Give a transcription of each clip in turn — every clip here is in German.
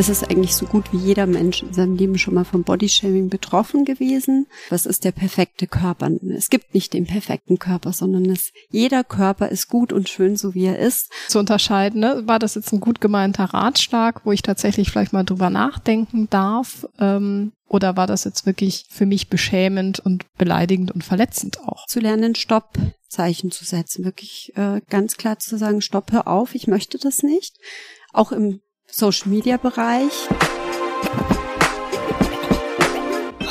Es ist eigentlich so gut wie jeder Mensch in seinem Leben schon mal vom Bodyshaming betroffen gewesen. Was ist der perfekte Körper? Es gibt nicht den perfekten Körper, sondern es, jeder Körper ist gut und schön, so wie er ist. Zu unterscheiden, ne? war das jetzt ein gut gemeinter Ratschlag, wo ich tatsächlich vielleicht mal drüber nachdenken darf? Ähm, oder war das jetzt wirklich für mich beschämend und beleidigend und verletzend auch? Zu lernen, Stoppzeichen zu setzen, wirklich äh, ganz klar zu sagen, stopp, hör auf, ich möchte das nicht. Auch im Social-Media-Bereich.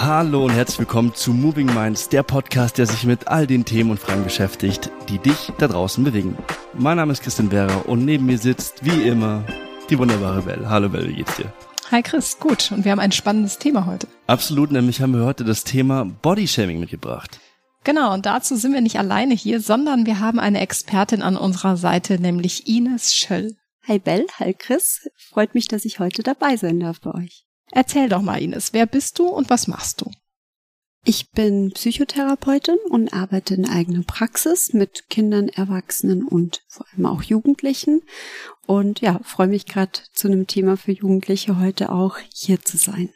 Hallo und herzlich willkommen zu Moving Minds, der Podcast, der sich mit all den Themen und Fragen beschäftigt, die dich da draußen bewegen. Mein Name ist Christian Werner und neben mir sitzt, wie immer, die wunderbare Belle. Hallo Belle, wie geht's dir? Hi Chris, gut. Und wir haben ein spannendes Thema heute. Absolut, nämlich haben wir heute das Thema Bodyshaming mitgebracht. Genau, und dazu sind wir nicht alleine hier, sondern wir haben eine Expertin an unserer Seite, nämlich Ines Schöll. Hi Bell, hi Chris. Freut mich, dass ich heute dabei sein darf bei euch. Erzähl doch mal, Ines, wer bist du und was machst du? Ich bin Psychotherapeutin und arbeite in eigener Praxis mit Kindern, Erwachsenen und vor allem auch Jugendlichen. Und ja, freue mich gerade zu einem Thema für Jugendliche heute auch hier zu sein.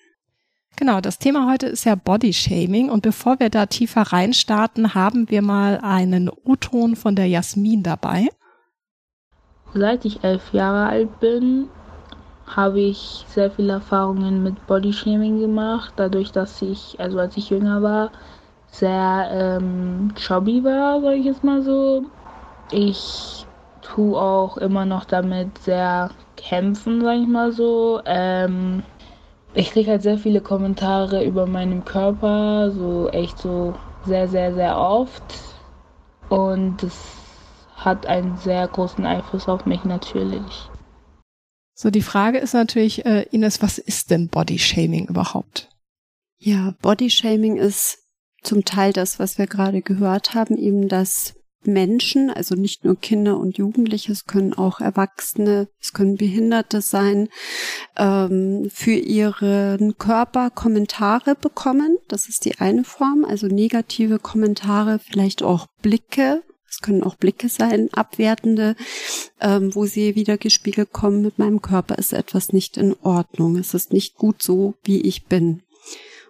Genau, das Thema heute ist ja Body Shaming und bevor wir da tiefer reinstarten, haben wir mal einen U-Ton von der Jasmin dabei. Seit ich elf Jahre alt bin, habe ich sehr viele Erfahrungen mit Bodyshaming gemacht, dadurch, dass ich, also als ich jünger war, sehr ähm, chubby war, sage ich jetzt mal so. Ich tue auch immer noch damit sehr kämpfen, sage ich mal so. Ähm, ich kriege halt sehr viele Kommentare über meinen Körper, so echt so sehr, sehr, sehr oft. Und das hat einen sehr großen Einfluss auf mich natürlich. So, die Frage ist natürlich, äh, Ines, was ist denn Bodyshaming überhaupt? Ja, Bodyshaming ist zum Teil das, was wir gerade gehört haben, eben dass Menschen, also nicht nur Kinder und Jugendliche, es können auch Erwachsene, es können Behinderte sein, ähm, für ihren Körper Kommentare bekommen. Das ist die eine Form, also negative Kommentare, vielleicht auch Blicke es können auch Blicke sein, abwertende, ähm, wo sie wieder gespiegelt kommen, mit meinem Körper ist etwas nicht in Ordnung. Es ist nicht gut so, wie ich bin.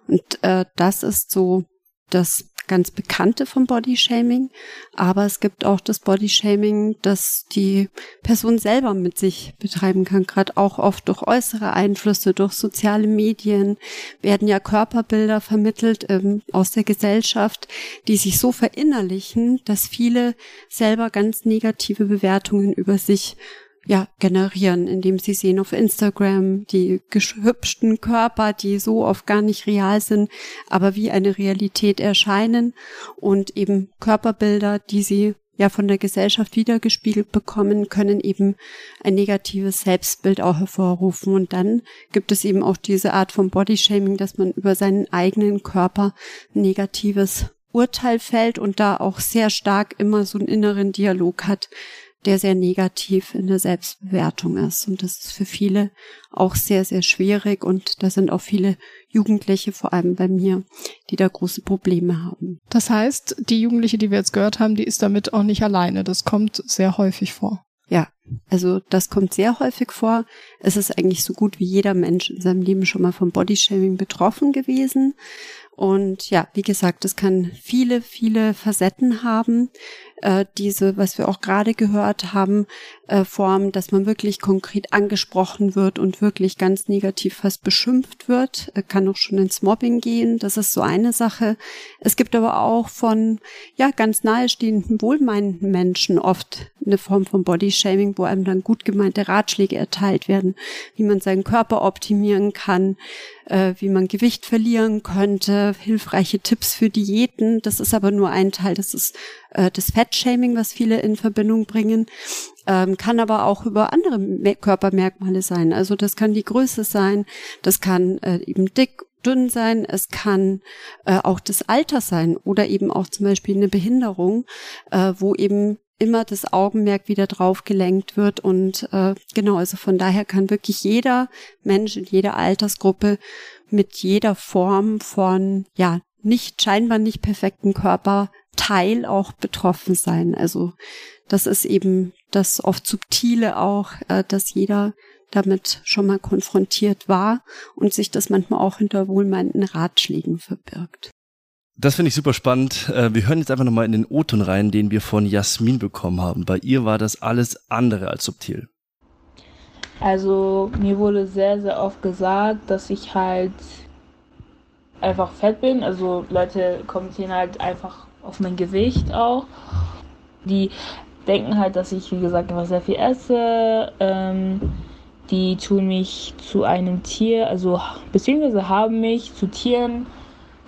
Und äh, das ist so das ganz bekannte vom Bodyshaming, aber es gibt auch das Bodyshaming, das die Person selber mit sich betreiben kann, gerade auch oft durch äußere Einflüsse, durch soziale Medien. Werden ja Körperbilder vermittelt ähm, aus der Gesellschaft, die sich so verinnerlichen, dass viele selber ganz negative Bewertungen über sich ja, generieren, indem sie sehen auf Instagram die gehübschten Körper, die so oft gar nicht real sind, aber wie eine Realität erscheinen und eben Körperbilder, die sie ja von der Gesellschaft wiedergespiegelt bekommen, können eben ein negatives Selbstbild auch hervorrufen. Und dann gibt es eben auch diese Art von Bodyshaming, dass man über seinen eigenen Körper negatives Urteil fällt und da auch sehr stark immer so einen inneren Dialog hat, der sehr negativ in der Selbstbewertung ist. Und das ist für viele auch sehr, sehr schwierig. Und da sind auch viele Jugendliche, vor allem bei mir, die da große Probleme haben. Das heißt, die Jugendliche, die wir jetzt gehört haben, die ist damit auch nicht alleine. Das kommt sehr häufig vor. Ja, also das kommt sehr häufig vor. Es ist eigentlich so gut wie jeder Mensch in seinem Leben schon mal vom Bodyshaming betroffen gewesen. Und ja, wie gesagt, es kann viele, viele Facetten haben äh, diese, was wir auch gerade gehört haben, äh, Form, dass man wirklich konkret angesprochen wird und wirklich ganz negativ fast beschimpft wird, äh, kann auch schon ins Mobbing gehen. Das ist so eine Sache. Es gibt aber auch von ja ganz nahestehenden, wohlmeinenden Menschen oft eine Form von Bodyshaming, wo einem dann gut gemeinte Ratschläge erteilt werden, wie man seinen Körper optimieren kann, äh, wie man Gewicht verlieren könnte, hilfreiche Tipps für Diäten. Das ist aber nur ein Teil. Das ist äh, das Fettshaming, was viele in Verbindung bringen. Ähm, kann aber auch über andere Körpermerkmale sein. Also das kann die Größe sein, das kann äh, eben dick dünn sein, es kann äh, auch das Alter sein oder eben auch zum Beispiel eine Behinderung, äh, wo eben immer das Augenmerk wieder drauf gelenkt wird und äh, genau, also von daher kann wirklich jeder Mensch in jeder Altersgruppe mit jeder Form von ja nicht scheinbar nicht perfekten Körperteil auch betroffen sein. Also das ist eben das oft subtile auch, äh, dass jeder damit schon mal konfrontiert war und sich das manchmal auch hinter wohlmeinenden Ratschlägen verbirgt. Das finde ich super spannend. Äh, wir hören jetzt einfach nochmal in den O-Ton rein, den wir von Jasmin bekommen haben. Bei ihr war das alles andere als subtil. Also mir wurde sehr, sehr oft gesagt, dass ich halt einfach fett bin. Also Leute kommentieren halt einfach auf mein Gewicht auch. Die denken halt, dass ich, wie gesagt, einfach sehr viel esse. Ähm, die tun mich zu einem Tier, also beziehungsweise haben mich zu Tieren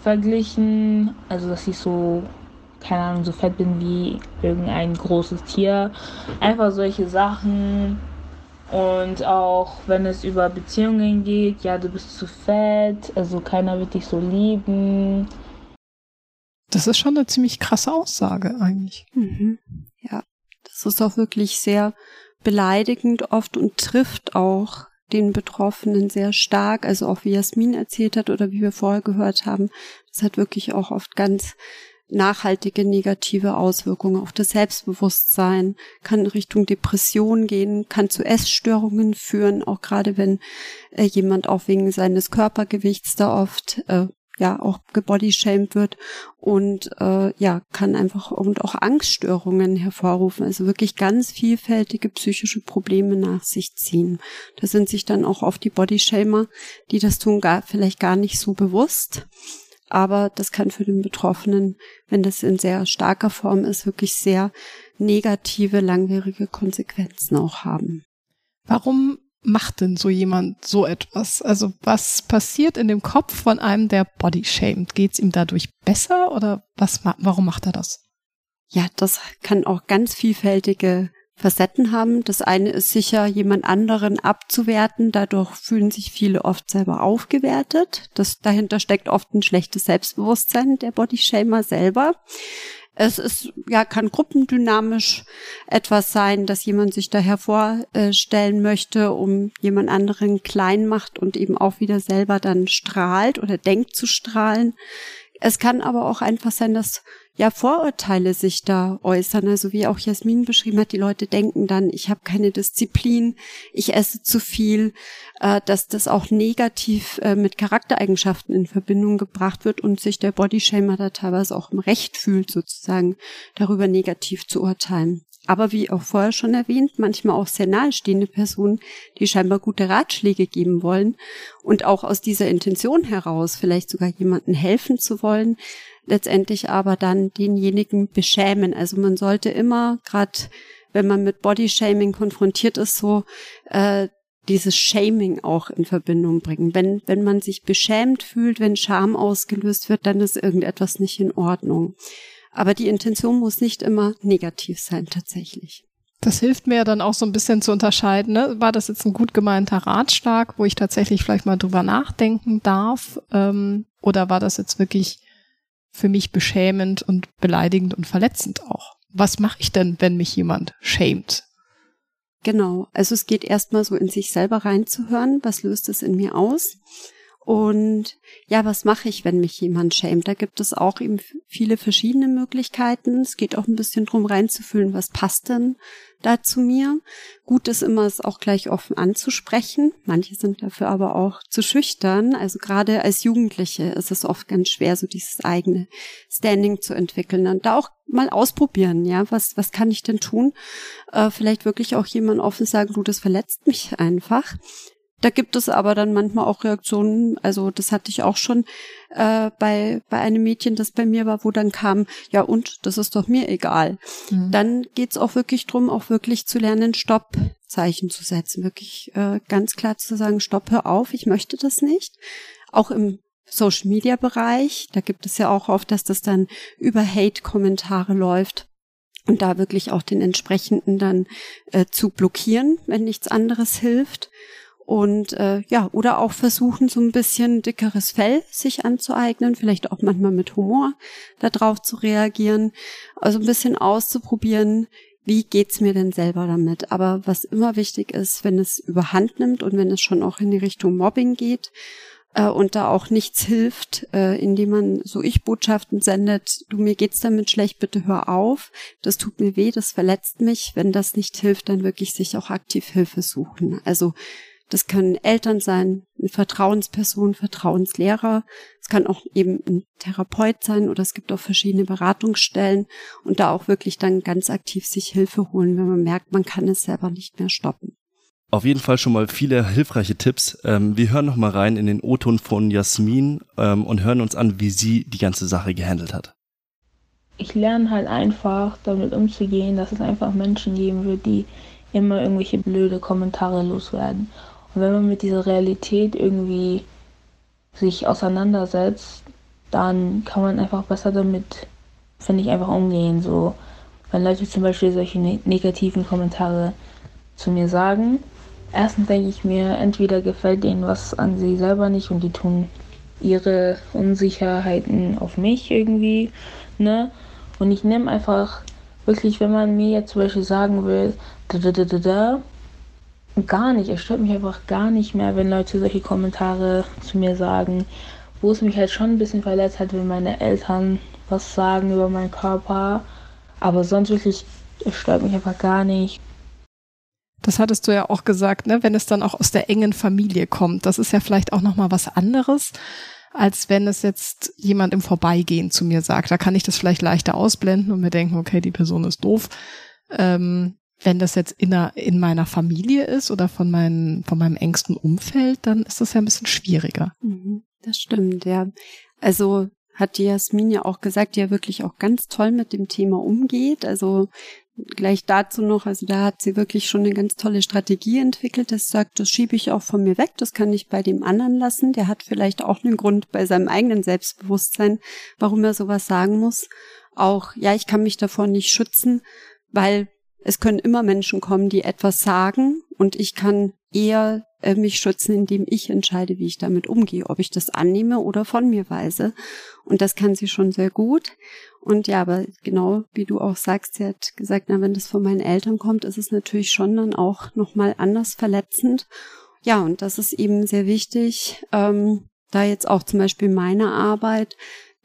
verglichen. Also dass ich so, keine Ahnung, so fett bin wie irgendein großes Tier. Einfach solche Sachen. Und auch wenn es über Beziehungen geht, ja, du bist zu fett, also keiner wird dich so lieben. Das ist schon eine ziemlich krasse Aussage eigentlich. Mhm. Ja, das ist auch wirklich sehr beleidigend oft und trifft auch den Betroffenen sehr stark. Also auch wie Jasmin erzählt hat oder wie wir vorher gehört haben, das hat wirklich auch oft ganz nachhaltige negative Auswirkungen auf das Selbstbewusstsein, kann in Richtung Depression gehen, kann zu Essstörungen führen, auch gerade wenn äh, jemand auch wegen seines Körpergewichts da oft äh, ja auch gebodyshamed wird und äh, ja kann einfach und auch Angststörungen hervorrufen, also wirklich ganz vielfältige psychische Probleme nach sich ziehen. Da sind sich dann auch oft die Bodyshamer, die das tun, gar vielleicht gar nicht so bewusst aber das kann für den Betroffenen, wenn das in sehr starker Form ist, wirklich sehr negative, langwierige Konsequenzen auch haben. Warum macht denn so jemand so etwas? Also was passiert in dem Kopf von einem, der Body shamed? Geht es ihm dadurch besser oder was, warum macht er das? Ja, das kann auch ganz vielfältige Facetten haben. Das eine ist sicher, jemand anderen abzuwerten. Dadurch fühlen sich viele oft selber aufgewertet. Das, dahinter steckt oft ein schlechtes Selbstbewusstsein der Bodyshamer selber. Es ist, ja, kann gruppendynamisch etwas sein, dass jemand sich da hervorstellen möchte, um jemand anderen klein macht und eben auch wieder selber dann strahlt oder denkt zu strahlen. Es kann aber auch einfach sein, dass ja Vorurteile sich da äußern. Also wie auch Jasmin beschrieben hat, die Leute denken dann, ich habe keine Disziplin, ich esse zu viel, äh, dass das auch negativ äh, mit Charaktereigenschaften in Verbindung gebracht wird und sich der Bodyshamer da teilweise auch im Recht fühlt, sozusagen darüber negativ zu urteilen. Aber wie auch vorher schon erwähnt, manchmal auch sehr nahestehende Personen, die scheinbar gute Ratschläge geben wollen und auch aus dieser Intention heraus vielleicht sogar jemandem helfen zu wollen, letztendlich aber dann denjenigen beschämen. Also man sollte immer, gerade wenn man mit Bodyshaming konfrontiert ist, so äh, dieses Shaming auch in Verbindung bringen. Wenn, wenn man sich beschämt fühlt, wenn Scham ausgelöst wird, dann ist irgendetwas nicht in Ordnung. Aber die Intention muss nicht immer negativ sein, tatsächlich. Das hilft mir dann auch so ein bisschen zu unterscheiden. Ne? War das jetzt ein gut gemeinter Ratschlag, wo ich tatsächlich vielleicht mal drüber nachdenken darf? Ähm, oder war das jetzt wirklich für mich beschämend und beleidigend und verletzend auch. Was mache ich denn, wenn mich jemand schämt? Genau, also es geht erstmal so in sich selber reinzuhören, was löst es in mir aus? Und ja, was mache ich, wenn mich jemand schämt? Da gibt es auch eben viele verschiedene Möglichkeiten. Es geht auch ein bisschen drum reinzufühlen, was passt denn da zu mir. Gut ist immer, es auch gleich offen anzusprechen. Manche sind dafür aber auch zu schüchtern. Also gerade als Jugendliche ist es oft ganz schwer, so dieses eigene Standing zu entwickeln und da auch mal ausprobieren. Ja, was, was kann ich denn tun? Äh, vielleicht wirklich auch jemand offen sagen, du, das verletzt mich einfach. Da gibt es aber dann manchmal auch Reaktionen, also das hatte ich auch schon äh, bei, bei einem Mädchen, das bei mir war, wo dann kam, ja und, das ist doch mir egal. Mhm. Dann geht's auch wirklich drum, auch wirklich zu lernen, Stoppzeichen zu setzen, wirklich äh, ganz klar zu sagen, stopp, hör auf, ich möchte das nicht. Auch im Social Media Bereich, da gibt es ja auch oft, dass das dann über Hate-Kommentare läuft und da wirklich auch den entsprechenden dann äh, zu blockieren, wenn nichts anderes hilft und äh, ja, oder auch versuchen, so ein bisschen dickeres Fell sich anzueignen, vielleicht auch manchmal mit Humor darauf zu reagieren, also ein bisschen auszuprobieren, wie geht's mir denn selber damit? Aber was immer wichtig ist, wenn es überhand nimmt und wenn es schon auch in die Richtung Mobbing geht äh, und da auch nichts hilft, äh, indem man so Ich-Botschaften sendet, du mir geht's damit schlecht, bitte hör auf, das tut mir weh, das verletzt mich. Wenn das nicht hilft, dann wirklich sich auch aktiv Hilfe suchen. Also Das können Eltern sein, eine Vertrauensperson, Vertrauenslehrer. Es kann auch eben ein Therapeut sein oder es gibt auch verschiedene Beratungsstellen und da auch wirklich dann ganz aktiv sich Hilfe holen, wenn man merkt, man kann es selber nicht mehr stoppen. Auf jeden Fall schon mal viele hilfreiche Tipps. Ähm, wir hören noch mal rein in den O-Ton von Jasmin ähm, und hören uns an, wie sie die ganze Sache gehandelt hat. Ich lerne halt einfach damit umzugehen, dass es einfach Menschen geben wird, die immer irgendwelche blöde Kommentare loswerden. Und wenn man mit dieser Realität irgendwie sich auseinandersetzt, dann kann man einfach besser damit, finde ich, einfach umgehen. So, wenn Leute zum Beispiel solche ne negativen Kommentare zu mir sagen, erstens denke ich mir, entweder gefällt denen was an sie selber nicht und die tun ihre Unsicherheiten auf mich irgendwie, ne? Und ich nehme einfach wirklich, wenn man mir jetzt zum Beispiel sagen will, da, da, da, da, da, gar nicht, es stört mich einfach gar nicht mehr, wenn Leute solche Kommentare zu mir sagen, wo es mich halt schon ein bisschen verletzt hat, wenn meine Eltern was sagen über meinen Körper, aber sonst wirklich, es stört mich einfach gar nicht. Das hattest du ja auch gesagt, ne? wenn es dann auch aus der engen Familie kommt. Das ist ja vielleicht auch nochmal was anderes, als wenn es jetzt jemand im Vorbeigehen zu mir sagt. Da kann ich das vielleicht leichter ausblenden und mir denken, okay, die Person ist doof. Ähm, wenn das jetzt in, einer, in meiner Familie ist oder von, meinen, von meinem engsten Umfeld, dann ist das ja ein bisschen schwieriger. Mhm, das stimmt, ja. Also hat die Jasmin ja auch gesagt, die ja wirklich auch ganz toll mit dem Thema umgeht. Also gleich dazu noch, also da hat sie wirklich schon eine ganz tolle Strategie entwickelt, das sagt, das schiebe ich auch von mir weg, das kann ich bei dem anderen lassen. Der hat vielleicht auch einen Grund bei seinem eigenen Selbstbewusstsein, warum er sowas sagen muss. Auch, ja, ich kann mich davor nicht schützen, weil es können immer Menschen kommen, die etwas sagen und ich kann eher äh, mich schützen, indem ich entscheide, wie ich damit umgehe, ob ich das annehme oder von mir weise. Und das kann sie schon sehr gut. Und ja, aber genau wie du auch sagst, sie hat gesagt, na, wenn das von meinen Eltern kommt, ist es natürlich schon dann auch nochmal anders verletzend. Ja, und das ist eben sehr wichtig, ähm, da jetzt auch zum Beispiel meine Arbeit,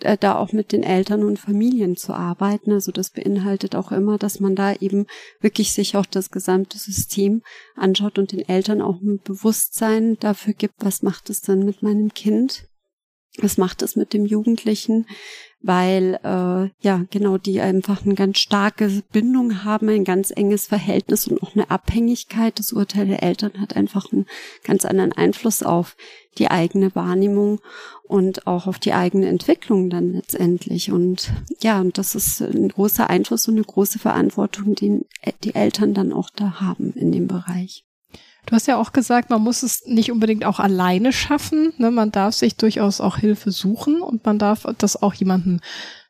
äh, da auch mit den Eltern und Familien zu arbeiten. Also das beinhaltet auch immer, dass man da eben wirklich sich auch das gesamte System anschaut und den Eltern auch ein Bewusstsein dafür gibt, was macht es dann mit meinem Kind? Was macht es mit dem Jugendlichen? Weil äh, ja genau die einfach eine ganz starke Bindung haben, ein ganz enges Verhältnis und auch eine Abhängigkeit. Das Urteil der Eltern hat einfach einen ganz anderen Einfluss auf die eigene Wahrnehmung und auch auf die eigene Entwicklung dann letztendlich. Und ja, und das ist ein großer Einfluss und eine große Verantwortung, den die Eltern dann auch da haben in dem Bereich. Du hast ja auch gesagt, man muss es nicht unbedingt auch alleine schaffen. Ne? Man darf sich durchaus auch Hilfe suchen und man darf das auch jemandem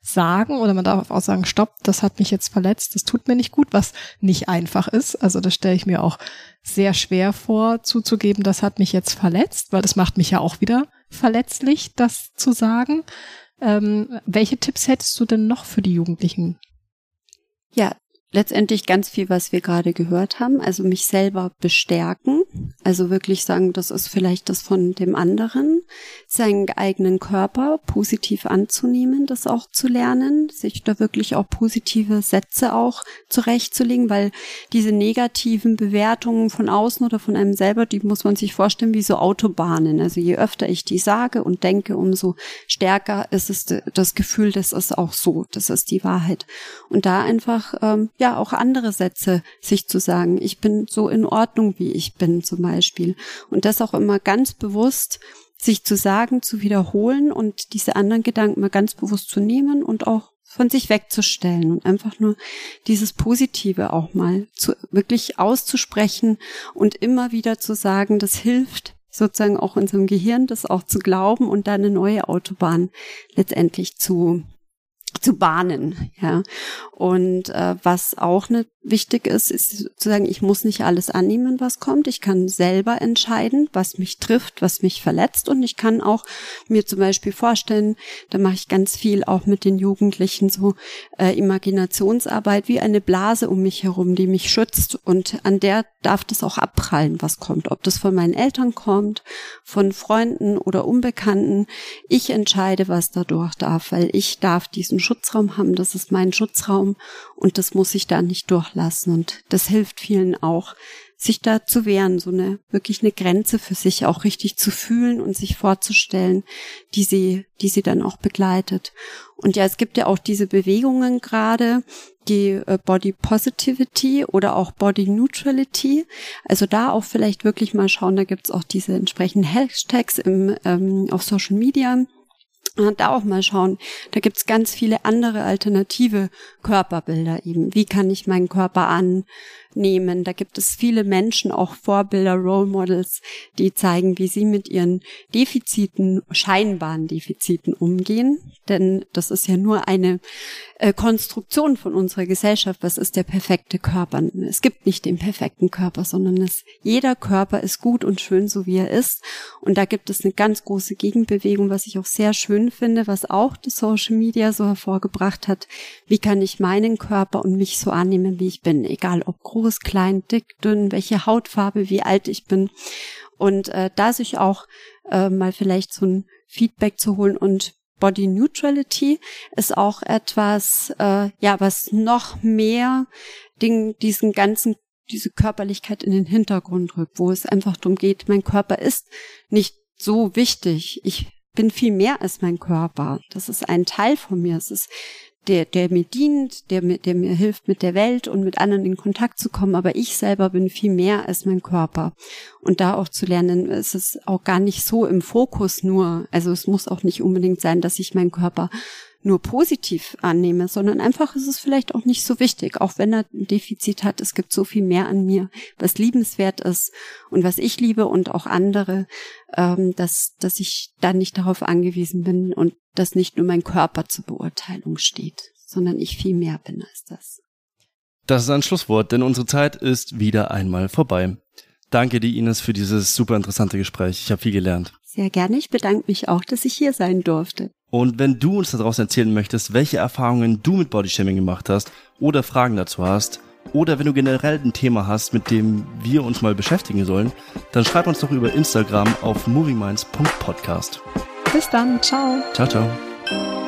sagen oder man darf auch sagen, stopp, das hat mich jetzt verletzt, das tut mir nicht gut, was nicht einfach ist. Also das stelle ich mir auch sehr schwer vor, zuzugeben, das hat mich jetzt verletzt, weil das macht mich ja auch wieder verletzlich, das zu sagen. Ähm, welche Tipps hättest du denn noch für die Jugendlichen? Ja, letztendlich ganz viel, was wir gerade gehört haben. Also mich selber bestärken. Also wirklich sagen, das ist vielleicht das von dem anderen. Seinen eigenen Körper positiv anzunehmen, das auch zu lernen. Sich da wirklich auch positive Sätze auch zurechtzulegen, weil diese negativen Bewertungen von außen oder von einem selber, die muss man sich vorstellen wie so Autobahnen. Also je öfter ich die sage und denke, umso stärker ist es das Gefühl, das ist auch so, das ist die Wahrheit. Und da einfach, ähm, ja auch andere Sätze sich zu sagen. Ich bin so in Ordnung, wie ich bin zum Beispiel. Und das auch immer ganz bewusst sich zu sagen, zu wiederholen und diese anderen Gedanken mal ganz bewusst zu nehmen und auch von sich wegzustellen und einfach nur dieses Positive auch mal zu, wirklich auszusprechen und immer wieder zu sagen, das hilft sozusagen auch unserem Gehirn, das auch zu glauben und da eine neue Autobahn letztendlich zu zu bahnen, ja. Und äh, was auch ne, wichtig ist, ist sozusagen, ich muss nicht alles annehmen, was kommt. Ich kann selber entscheiden, was mich trifft, was mich verletzt. Und ich kann auch mir zum Beispiel vorstellen, da mache ich ganz viel auch mit den Jugendlichen so äh, Imaginationsarbeit wie eine Blase um mich herum, die mich schützt. Und an der darf das auch abprallen, was kommt. Ob das von meinen Eltern kommt, von Freunden oder Unbekannten. Ich entscheide, was dadurch darf, weil ich darf diesen Schutzraum haben, das ist mein Schutzraum und das muss ich da nicht durchlassen. Und das hilft vielen auch, sich da zu wehren, so eine wirklich eine Grenze für sich auch richtig zu fühlen und sich vorzustellen, die sie, die sie dann auch begleitet. Und ja, es gibt ja auch diese Bewegungen gerade, die äh, Body Positivity oder auch Body Neutrality. Also da auch vielleicht wirklich mal schauen, da gibt's auch diese entsprechenden Hashtags im, ähm, auf Social Media da auch mal schauen. Da gibt's ganz viele andere alternative Körperbilder eben. Wie kann ich meinen Körper an, nehmen. Da gibt es viele Menschen, auch Vorbilder, Role Models, die zeigen, wie sie mit ihren Defiziten, scheinbaren Defiziten umgehen. Denn das ist ja nur eine äh, Konstruktion von unserer Gesellschaft. Was ist der perfekte Körper? Es gibt nicht den perfekten Körper, sondern es, jeder Körper ist gut und schön, so wie er ist. Und da gibt es eine ganz große Gegenbewegung, was ich auch sehr schön finde, was auch das Social Media so hervorgebracht hat. Wie kann ich meinen Körper und mich so annehmen, wie ich bin? Egal ob groß groß, klein, dick, dünn, welche Hautfarbe, wie alt ich bin. Und äh, da sich auch äh, mal vielleicht so ein Feedback zu holen und Body Neutrality ist auch etwas, äh, ja, was noch mehr den, diesen ganzen, diese Körperlichkeit in den Hintergrund rückt, wo es einfach darum geht, mein Körper ist nicht so wichtig. Ich bin viel mehr als mein Körper. Das ist ein Teil von mir. Es ist der, der mir dient, der mir, der mir hilft, mit der Welt und mit anderen in Kontakt zu kommen. Aber ich selber bin viel mehr als mein Körper. Und da auch zu lernen, ist es auch gar nicht so im Fokus nur. Also es muss auch nicht unbedingt sein, dass ich meinen Körper nur positiv annehme, sondern einfach ist es vielleicht auch nicht so wichtig, auch wenn er ein Defizit hat. Es gibt so viel mehr an mir, was liebenswert ist und was ich liebe und auch andere, ähm, dass, dass ich dann nicht darauf angewiesen bin und dass nicht nur mein Körper zur Beurteilung steht, sondern ich viel mehr bin als das. Das ist ein Schlusswort, denn unsere Zeit ist wieder einmal vorbei. Danke dir, Ines, für dieses super interessante Gespräch. Ich habe viel gelernt. Sehr gerne. Ich bedanke mich auch, dass ich hier sein durfte. Und wenn du uns daraus erzählen möchtest, welche Erfahrungen du mit Bodyshaming gemacht hast oder Fragen dazu hast, oder wenn du generell ein Thema hast, mit dem wir uns mal beschäftigen sollen, dann schreib uns doch über Instagram auf movingminds.podcast. Bis dann, ciao. Ciao, ciao.